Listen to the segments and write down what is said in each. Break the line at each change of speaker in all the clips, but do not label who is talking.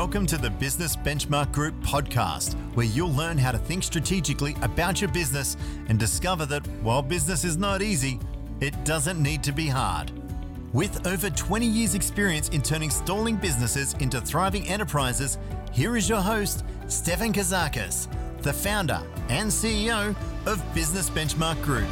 Welcome to the Business Benchmark Group podcast, where you'll learn how to think strategically about your business and discover that while business is not easy, it doesn't need to be hard. With over 20 years' experience in turning stalling businesses into thriving enterprises, here is your host, Stefan Kazakis, the founder and CEO of Business Benchmark Group.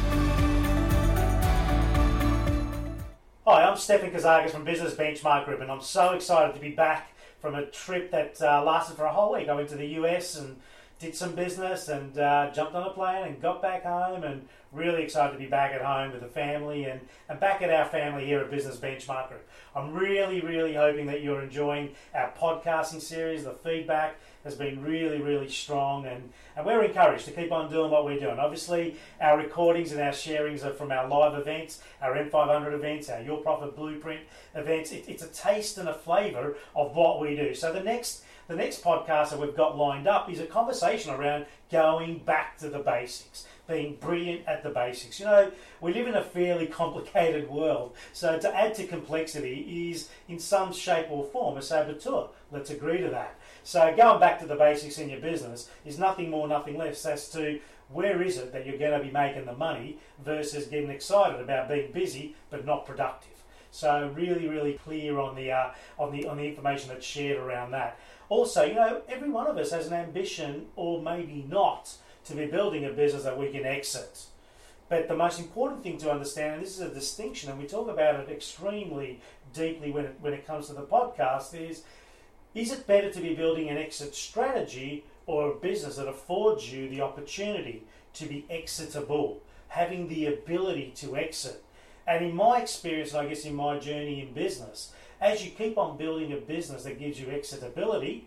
Hi, I'm Stefan Kazakis from Business Benchmark Group, and I'm so excited to be back from a trip that uh, lasted for a whole week. I went to the US and did some business and uh, jumped on a plane and got back home and really excited to be back at home with the family and, and back at our family here at Business Benchmark Group. I'm really, really hoping that you're enjoying our podcasting series. The feedback has been really, really strong, and, and we're encouraged to keep on doing what we're doing. Obviously, our recordings and our sharings are from our live events, our M500 events, our Your Profit Blueprint events. It, it's a taste and a flavour of what we do. So the next the next podcast that we've got lined up is a conversation around going back to the basics being brilliant at the basics. You know, we live in a fairly complicated world, so to add to complexity is, in some shape or form, a saboteur. Let's agree to that. So going back to the basics in your business is nothing more, nothing less as to where is it that you're going to be making the money versus getting excited about being busy but not productive. So really, really clear on the uh, on the on the information that's shared around that. Also, you know, every one of us has an ambition, or maybe not, to be building a business that we can exit. But the most important thing to understand, and this is a distinction, and we talk about it extremely deeply when it, when it comes to the podcast, is is it better to be building an exit strategy or a business that affords you the opportunity to be exitable, having the ability to exit? And in my experience, and I guess in my journey in business, as you keep on building a business that gives you exitability,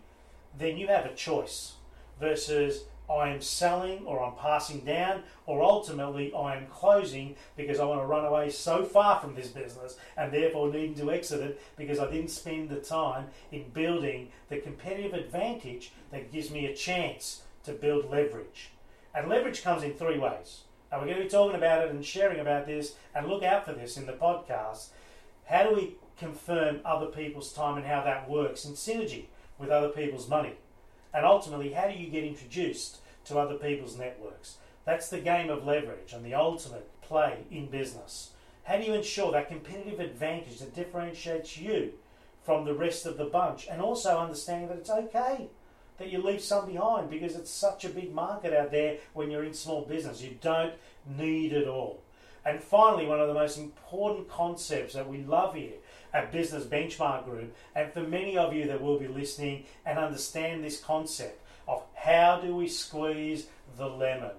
then you have a choice versus I am selling or I'm passing down or ultimately I am closing because I want to run away so far from this business and therefore needing to exit it because I didn't spend the time in building the competitive advantage that gives me a chance to build leverage. And leverage comes in three ways. And we're going to be talking about it and sharing about this and look out for this in the podcast. How do we confirm other people's time and how that works in synergy with other people's money? And ultimately, how do you get introduced to other people's networks? That's the game of leverage and the ultimate play in business. How do you ensure that competitive advantage that differentiates you from the rest of the bunch and also understanding that it's okay that you leave some behind because it's such a big market out there when you're in small business. You don't need it all. And finally, one of the most important concepts that we love here at Business Benchmark Group, and for many of you that will be listening and understand this concept of how do we squeeze the lemon?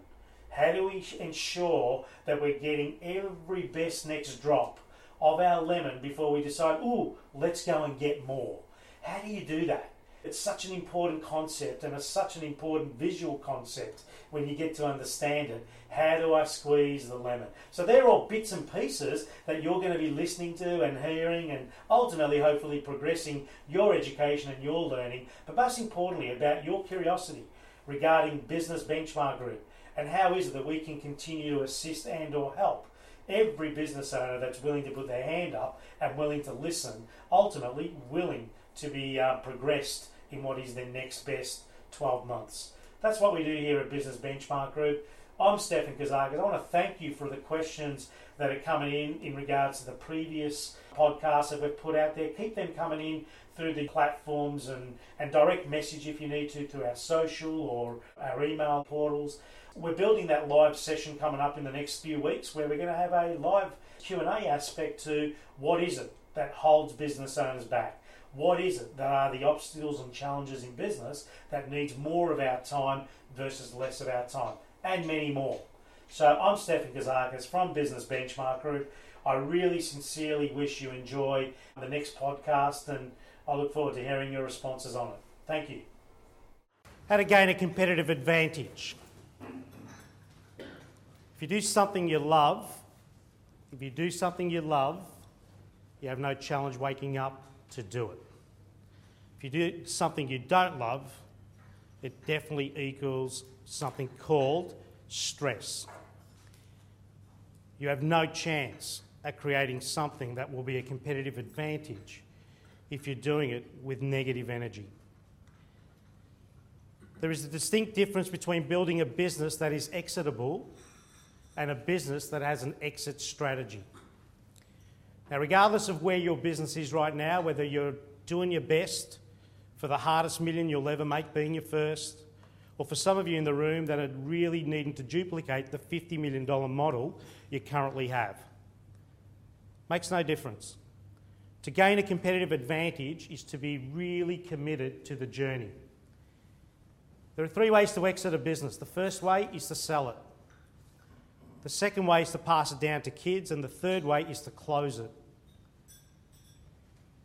How do we ensure that we're getting every best next drop of our lemon before we decide, ooh, let's go and get more? How do you do that? It's such an important concept and it's such an important visual concept when you get to understand it. How do I squeeze the lemon? So they're all bits and pieces that you're going to be listening to and hearing and ultimately, hopefully, progressing your education and your learning, but most importantly, about your curiosity regarding Business Benchmark Group and how is it that we can continue to assist and or help every business owner that's willing to put their hand up and willing to listen, ultimately willing to be uh, progressed in what is their next best 12 months. That's what we do here at Business Benchmark Group. I'm Stefan Kazakis. I want to thank you for the questions that are coming in in regards to the previous podcasts that we've put out there. Keep them coming in through the platforms and, and direct message if you need to through our social or our email portals. We're building that live session coming up in the next few weeks where we're going to have a live Q&A aspect to what is it that holds business owners back what is it that are the obstacles and challenges in business that needs more of our time versus less of our time, and many more. So I'm Stefan Kazakis from Business Benchmark Group. I really sincerely wish you enjoy the next podcast, and I look forward to hearing your responses on it. Thank you. How to gain a competitive advantage. If you do something you love, if you do something you love, you have no challenge waking up to do it. If you do something you don't love, it definitely equals something called stress. You have no chance at creating something that will be a competitive advantage if you're doing it with negative energy. There is a distinct difference between building a business that is exitable and a business that has an exit strategy. Now, regardless of where your business is right now, whether you're doing your best for the hardest million you'll ever make being your first, or for some of you in the room that are really needing to duplicate the $50 million model you currently have. Makes no difference. To gain a competitive advantage is to be really committed to the journey. There are three ways to exit a business. The first way is to sell it. The second way is to pass it down to kids, and the third way is to close it.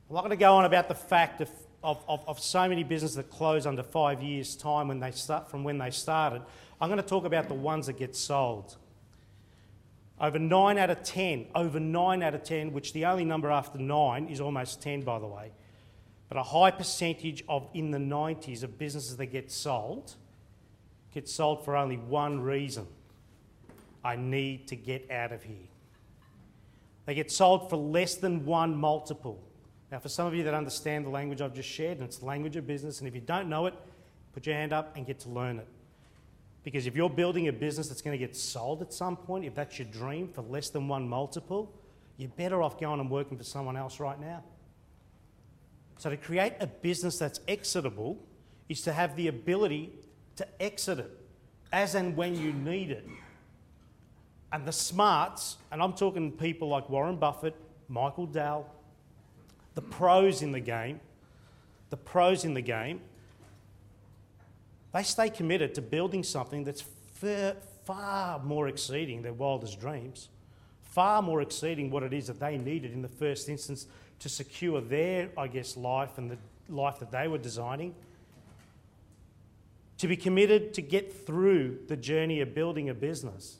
I'm not going to go on about the fact of, of, of, of so many businesses that close under five years' time when they start, from when they started. I'm going to talk about the ones that get sold. Over 9 out of 10, over 9 out of 10, which the only number after 9 is almost 10, by the way, but a high percentage of in the 90s of businesses that get sold get sold for only one reason I need to get out of here. They get sold for less than one multiple. Now, for some of you that understand the language I've just shared, and it's the language of business, and if you don't know it, put your hand up and get to learn it. Because if you're building a business that's going to get sold at some point, if that's your dream for less than one multiple, you're better off going and working for someone else right now. So, to create a business that's exitable is to have the ability to exit it as and when you need it. And the smarts, and I'm talking people like Warren Buffett, Michael Dell, the pros in the game, the pros in the game, they stay committed to building something that's far, far more exceeding their wildest dreams, far more exceeding what it is that they needed in the first instance to secure their, I guess, life and the life that they were designing. To be committed to get through the journey of building a business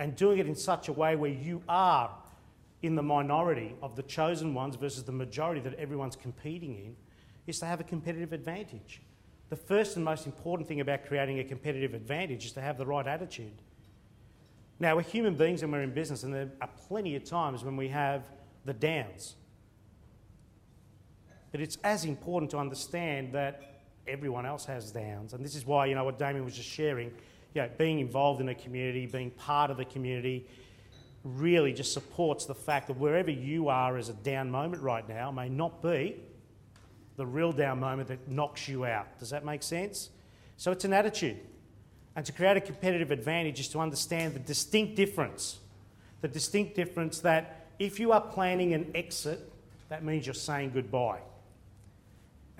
and doing it in such a way where you are in the minority of the chosen ones versus the majority that everyone's competing in is to have a competitive advantage. The first and most important thing about creating a competitive advantage is to have the right attitude. Now, we're human beings and we're in business, and there are plenty of times when we have the downs. But it's as important to understand that everyone else has downs. And this is why, you know, what Damien was just sharing, you know, being involved in a community, being part of the community, really just supports the fact that wherever you are as a down moment right now may not be the real down moment that knocks you out. Does that make sense? So it's an attitude. And to create a competitive advantage is to understand the distinct difference. The distinct difference that if you are planning an exit, that means you're saying goodbye.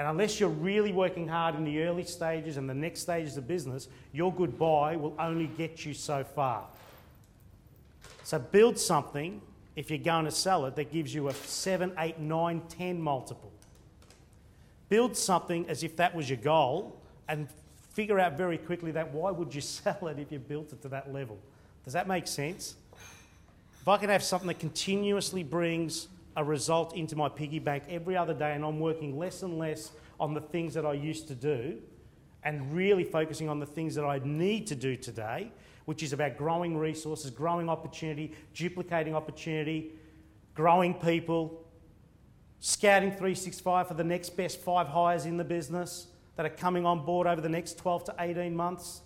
And unless you're really working hard in the early stages and the next stages of business, your goodbye will only get you so far. So build something, if you're going to sell it, that gives you a 7, 8, 9, 10 multiple. Build something as if that was your goal and figure out very quickly that why would you sell it if you built it to that level? Does that make sense? If I can have something that continuously brings a result into my piggy bank every other day and I'm working less and less on the things that I used to do and really focusing on the things that I need to do today, which is about growing resources, growing opportunity, duplicating opportunity, growing people, scouting 365 for the next best five hires in the business that are coming on board over the next 12 to 18 months,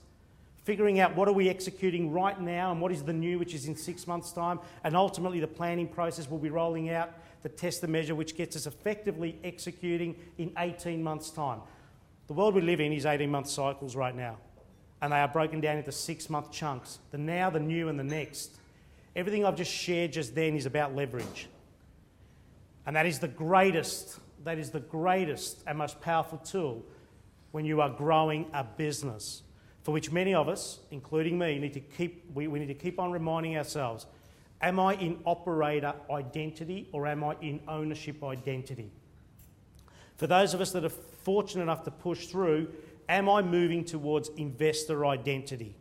figuring out what are we executing right now and what is the new, which is in six months' time, and ultimately the planning process will be rolling out the test the measure, which gets us effectively executing in 18 months' time. The world we live in is 18 month cycles right now, and they are broken down into six month chunks the now, the new, and the next. Everything I've just shared just then is about leverage. And that is the greatest, that is the greatest and most powerful tool when you are growing a business, for which many of us, including me, need to keep, we, we need to keep on reminding ourselves am I in operator identity or am I in ownership identity? For those of us that are fortunate enough to push through, am I moving towards investor identity?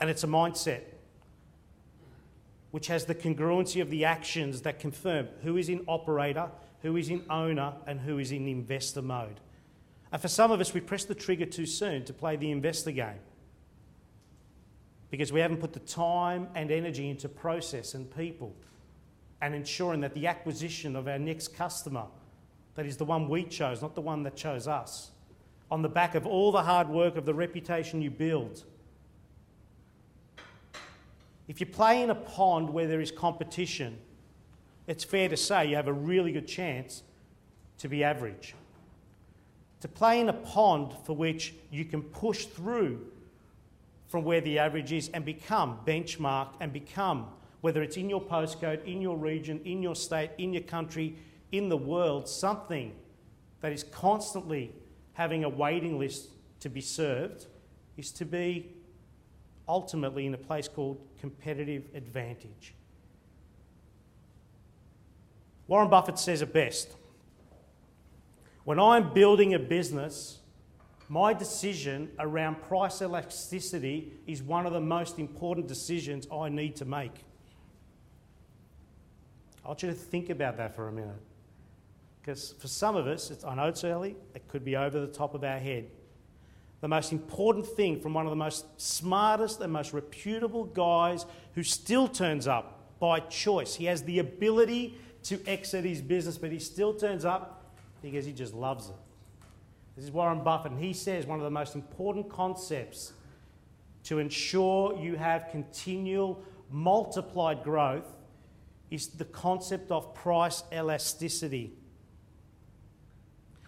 And it's a mindset which has the congruency of the actions that confirm who is in operator, who is in owner, and who is in investor mode. And for some of us, we press the trigger too soon to play the investor game because we haven't put the time and energy into process and people and ensuring that the acquisition of our next customer, that is the one we chose, not the one that chose us, on the back of all the hard work of the reputation you build. If you play in a pond where there is competition, it's fair to say you have a really good chance to be average. To play in a pond for which you can push through from where the average is and become benchmark and become, whether it's in your postcode, in your region, in your state, in your country, in the world, something that is constantly having a waiting list to be served, is to be ultimately in a place called competitive advantage. Warren Buffett says it best. When I'm building a business, my decision around price elasticity is one of the most important decisions I need to make. I want you to think about that for a minute. Because for some of us, it's I know it's early, it could be over the top of our head. The most important thing from one of the most smartest and most reputable guys who still turns up by choice. He has the ability to exit his business, but he still turns up because he just loves it. This is Warren Buffett, and he says one of the most important concepts to ensure you have continual multiplied growth is the concept of price elasticity.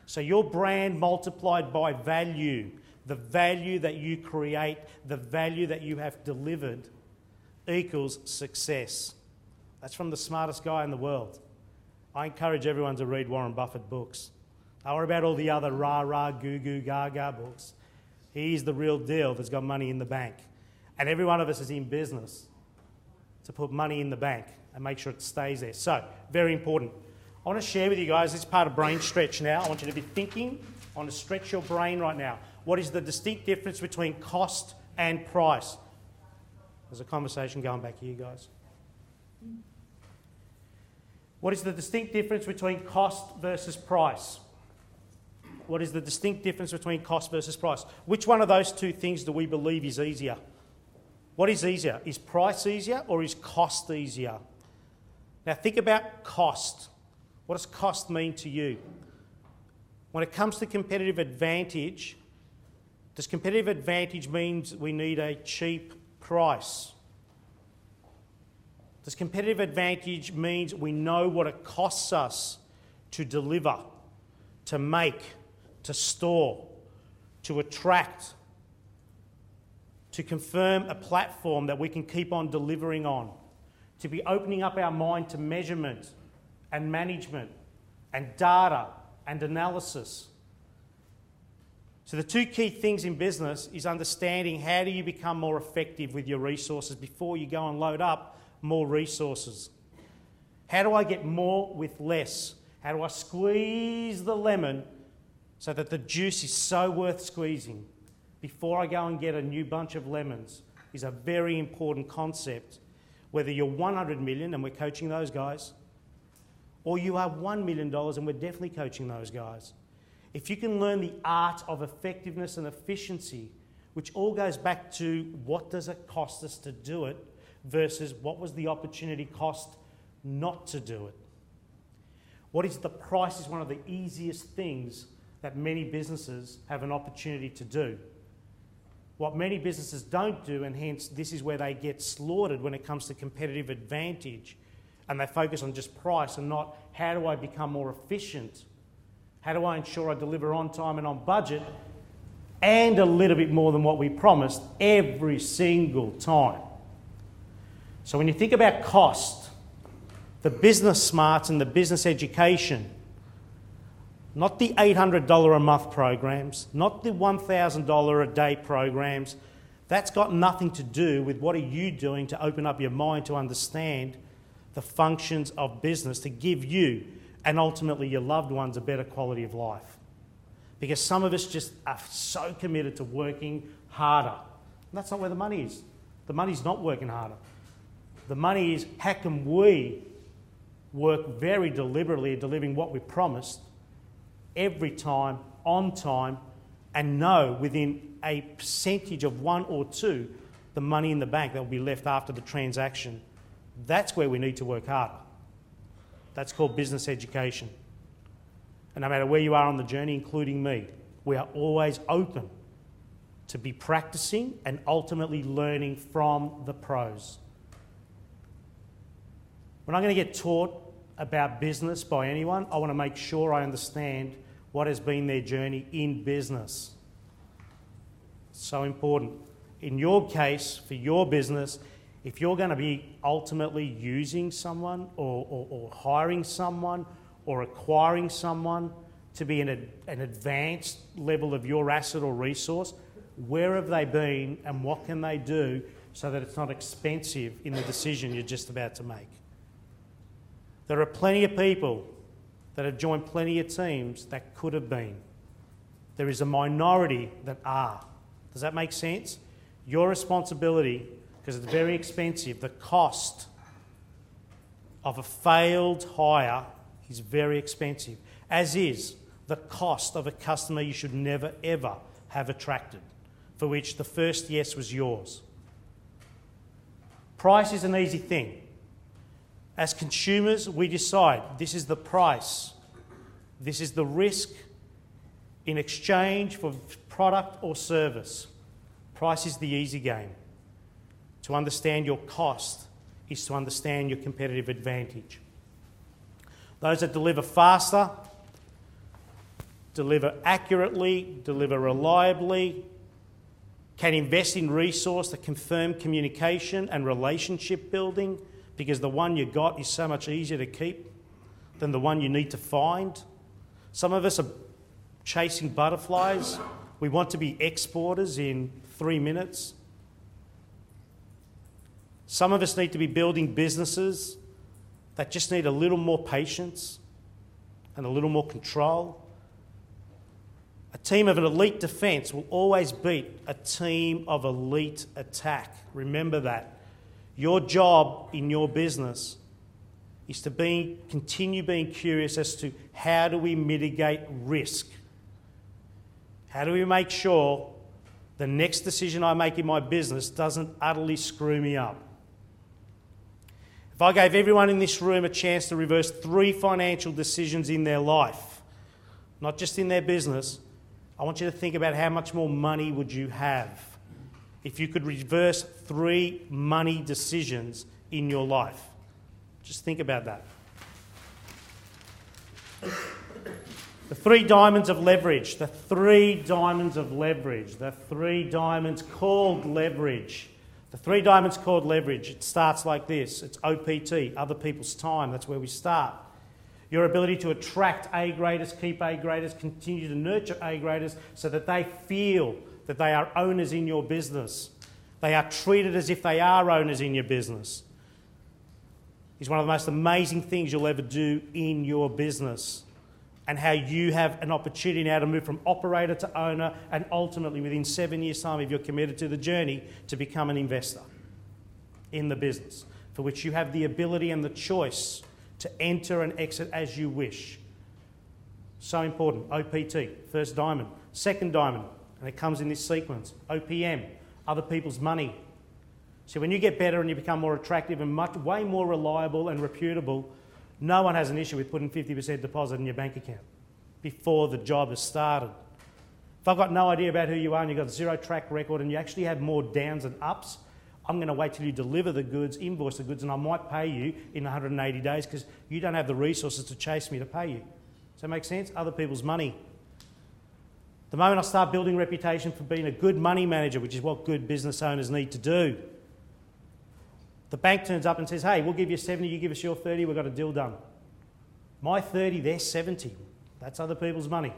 So, your brand multiplied by value, the value that you create, the value that you have delivered, equals success. That's from the smartest guy in the world. I encourage everyone to read Warren Buffett books. Don't worry about all the other rah rah, goo goo, gaga books. He's the real deal that's got money in the bank. And every one of us is in business to put money in the bank and make sure it stays there. So, very important. I want to share with you guys this part of brain stretch now. I want you to be thinking, I want to stretch your brain right now. What is the distinct difference between cost and price? There's a conversation going back here, guys. What is the distinct difference between cost versus price? What is the distinct difference between cost versus price? Which one of those two things do we believe is easier? What is easier? Is price easier or is cost easier? Now, think about cost. What does cost mean to you? When it comes to competitive advantage, does competitive advantage mean we need a cheap price? Does competitive advantage means we know what it costs us to deliver, to make, to store, to attract, to confirm a platform that we can keep on delivering on, to be opening up our mind to measurement and management and data and analysis. So, the two key things in business is understanding how do you become more effective with your resources before you go and load up more resources? How do I get more with less? How do I squeeze the lemon so that the juice is so worth squeezing before I go and get a new bunch of lemons? Is a very important concept. Whether you're 100 million, and we're coaching those guys, or you are $1 million, and we're definitely coaching those guys. If you can learn the art of effectiveness and efficiency, which all goes back to what does it cost us to do it, versus what was the opportunity cost not to do it. What is the price is one of the easiest things that many businesses have an opportunity to do. What many businesses don't do, and hence this is where they get slaughtered when it comes to competitive advantage, and they focus on just price and not how do I become more efficient? How do I ensure I deliver on time and on budget and a little bit more than what we promised every single time? So when you think about cost, the business smarts and the business education, not the $800 a month programs, not the $1,000 a day programs, that's got nothing to do with what are you doing to open up your mind to understand the functions of business to give you and ultimately your loved ones a better quality of life. Because some of us just are so committed to working harder. And that's not where the money is. The money's not working harder. The money is how can we work very deliberately at delivering what we promised every time, on time, and know within a percentage of one or two the money in the bank that will be left after the transaction. That's where we need to work harder. That's called business education. And no matter where you are on the journey, including me, we are always open to be practicing and ultimately learning from the pros. When I'm going to get taught about business by anyone, I want to make sure I understand what has been their journey in business. So important. In your case, for your business, if you're going to be ultimately using someone or, or, or hiring someone or acquiring someone to be an, an advanced level of your asset or resource, where have they been and what can they do so that it's not expensive in the decision you're just about to make? There are plenty of people that have joined plenty of teams that could have been. There is a minority that are. Does that make sense? Your responsibility, because it's very expensive, the cost of a failed hire is very expensive, as is the cost of a customer you should never ever have attracted, for which the first yes was yours. Price is an easy thing. As consumers, we decide this is the price, this is the risk in exchange for product or service. Price is the easy game. To understand your cost is to understand your competitive advantage. Those that deliver faster, deliver accurately, deliver reliably, can invest in resource that confirm communication and relationship building because the one you got is so much easier to keep than the one you need to find. Some of us are chasing butterflies. We want to be exporters in three minutes. Some of us need to be building businesses that just need a little more patience and a little more control. A team of an elite defence will always beat a team of elite attack. Remember that. Your job in your business is to be, continue being curious as to how do we mitigate risk? How do we make sure the next decision I make in my business doesn't utterly screw me up? If I gave everyone in this room a chance to reverse three financial decisions in their life, not just in their business, I want you to think about how much more money would you have if you could reverse three money decisions in your life. Just think about that. The three diamonds of leverage, the three diamonds of leverage, the three diamonds called leverage. The three diamonds called leverage, it starts like this it's OPT, other people's time, that's where we start. Your ability to attract A graders, keep A graders, continue to nurture A graders so that they feel that they are owners in your business. They are treated as if they are owners in your business. Is one of the most amazing things you'll ever do in your business. And how you have an opportunity now to move from operator to owner, and ultimately, within seven years' time, if you're committed to the journey, to become an investor in the business, for which you have the ability and the choice to enter and exit as you wish. So important. OPT, first diamond. Second diamond, and it comes in this sequence OPM, other people's money. So when you get better and you become more attractive and much way more reliable and reputable, no one has an issue with putting 50% deposit in your bank account before the job has started. If I've got no idea about who you are and you've got zero track record and you actually have more downs and ups, I'm going to wait till you deliver the goods, invoice the goods, and I might pay you in 180 days because you don't have the resources to chase me to pay you. Does that make sense? Other people's money. The moment I start building reputation for being a good money manager, which is what good business owners need to do, the bank turns up and says, hey, we'll give you 70, you give us your 30, we've got a deal done. My 30, they're 70. That's other people's money.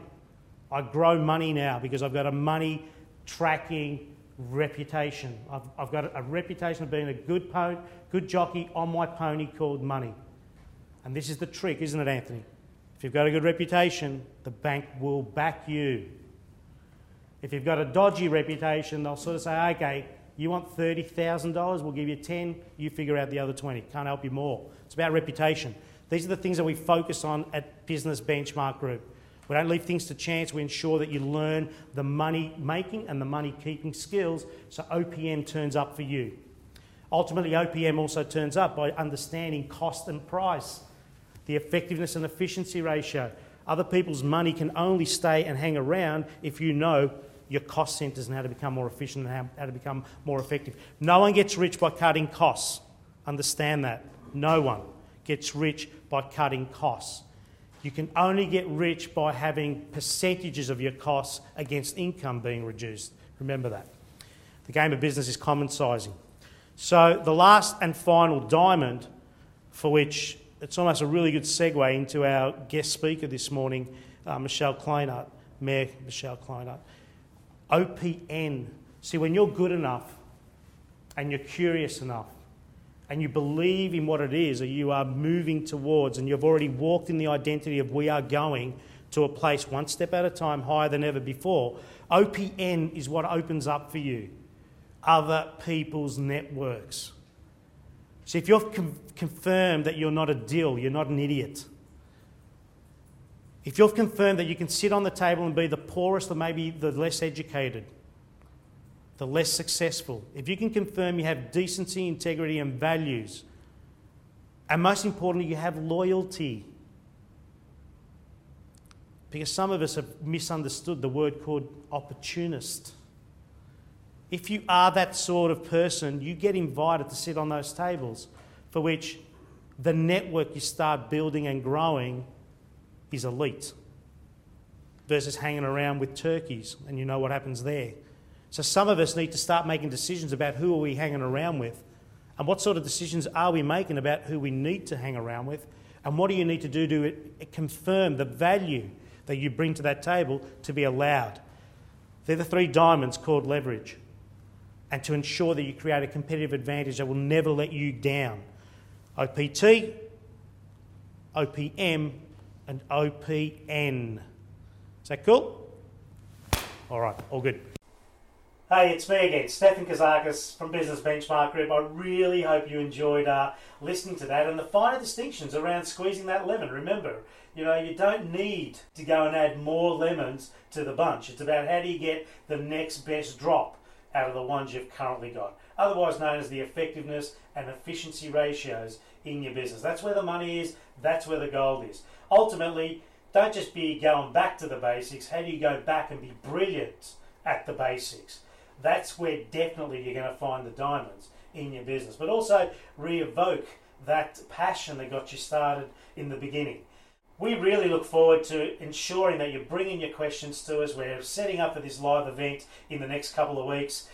I grow money now because I've got a money tracking reputation. I've, I've got a, a, reputation of being a good, po- good jockey on my pony called money. And this is the trick, isn't it, Anthony? If you've got a good reputation, the bank will back you. If you've got a dodgy reputation, they'll sort of say, okay, you want $30,000, we'll give you 10, you figure out the other 20. Can't help you more. It's about reputation. These are the things that we focus on at Business Benchmark Group. We don't leave things to chance. We ensure that you learn the money making and the money keeping skills so OPM turns up for you. Ultimately, OPM also turns up by understanding cost and price, the effectiveness and efficiency ratio, Other people's money can only stay and hang around if you know your cost centres and how to become more efficient and how, how to become more effective. No one gets rich by cutting costs. Understand that. No one gets rich by cutting costs. You can only get rich by having percentages of your costs against income being reduced. Remember that. The game of business is common sizing. So, the last and final diamond, for which it's almost a really good segue into our guest speaker this morning, uh, Michelle Kleinert, Mayor Michelle Kleinert. OPN. See, when you're good enough and you're curious enough and you believe in what it is that you are moving towards and you've already walked in the identity of we are going to a place one step at a time higher than ever before, OPN is what opens up for you other people's networks. See, if you've con- confirmed that you're not a dill, you're not an idiot. If you've confirmed that you can sit on the table and be the poorest or maybe the less educated, the less successful, if you can confirm you have decency, integrity, and values, and most importantly, you have loyalty. Because some of us have misunderstood the word called opportunist. If you are that sort of person, you get invited to sit on those tables for which the network you start building and growing is elite versus hanging around with turkeys and you know what happens there. So some of us need to start making decisions about who are we hanging around with and what sort of decisions are we making about who we need to hang around with and what do you need to do to uh, confirm the value that you bring to that table to be allowed. They're the three diamonds called leverage and to ensure that you create a competitive advantage that will never let you down. OPT, OPM, and OPN. Is that cool? All right, all good. Hey, it's me again, Stefan Kazakis from Business Benchmark Group. I really hope you enjoyed uh, listening to that and the finer distinctions around squeezing that lemon. Remember, you know, you don't need to go and add more lemons to the bunch. It's about how do you get the next best drop out of the ones you've currently got, otherwise known as the effectiveness and efficiency ratios in your business. That's where the money is, that's where the gold is. Ultimately, don't just be going back to the basics. How do you go back and be brilliant at the basics? That's where definitely you're going to find the diamonds in your business. But also re evoke that passion that got you started in the beginning. We really look forward to ensuring that you're bringing your questions to us. We're setting up for this live event in the next couple of weeks.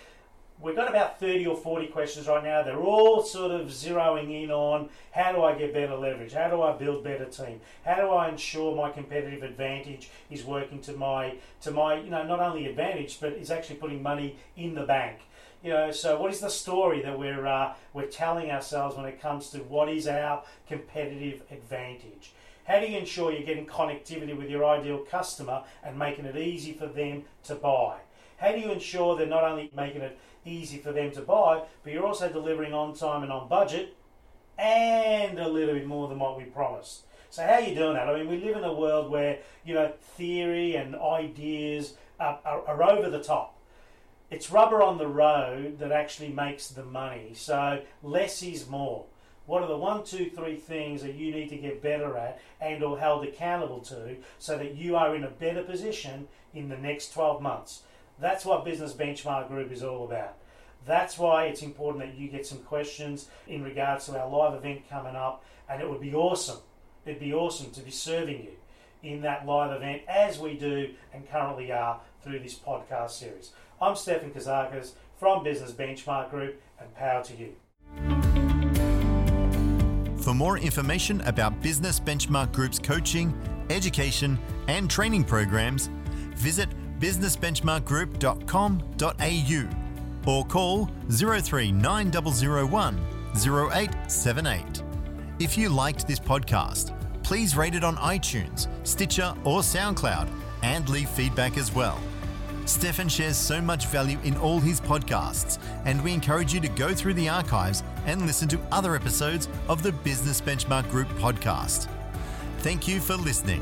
We've got about 30 or 40 questions right now. They're all sort of zeroing in on how do I get better leverage? How do I build better team? How do I ensure my competitive advantage is working to my to my, you know, not only advantage, but is actually putting money in the bank. You know, so what is the story that we're uh, we're telling ourselves when it comes to what is our competitive advantage? How do you ensure you're getting connectivity with your ideal customer and making it easy for them to buy? How do you ensure they're not only making it easy for them to buy, but you're also delivering on time and on budget and a little bit more than what we promised? So how are you doing that? I mean, we live in a world where, you know, theory and ideas are, are, are over the top. It's rubber on the road that actually makes the money. So less is more. What are the one, two, three things that you need to get better at and or held accountable to so that you are in a better position in the next 12 months? That's what Business Benchmark Group is all about. That's why it's important that you get some questions in regards to our live event coming up, and it would be awesome. It'd be awesome to be serving you in that live event as we do and currently are through this podcast series. I'm Stefan Kazakis from Business Benchmark Group, and power to you.
For more information about Business Benchmark Group's coaching, education, and training programs, visit businessbenchmarkgroup.com.au or call 039001 0878. If you liked this podcast, please rate it on iTunes, Stitcher, or SoundCloud and leave feedback as well. Stefan shares so much value in all his podcasts, and we encourage you to go through the archives and listen to other episodes of the Business Benchmark Group podcast. Thank you for listening.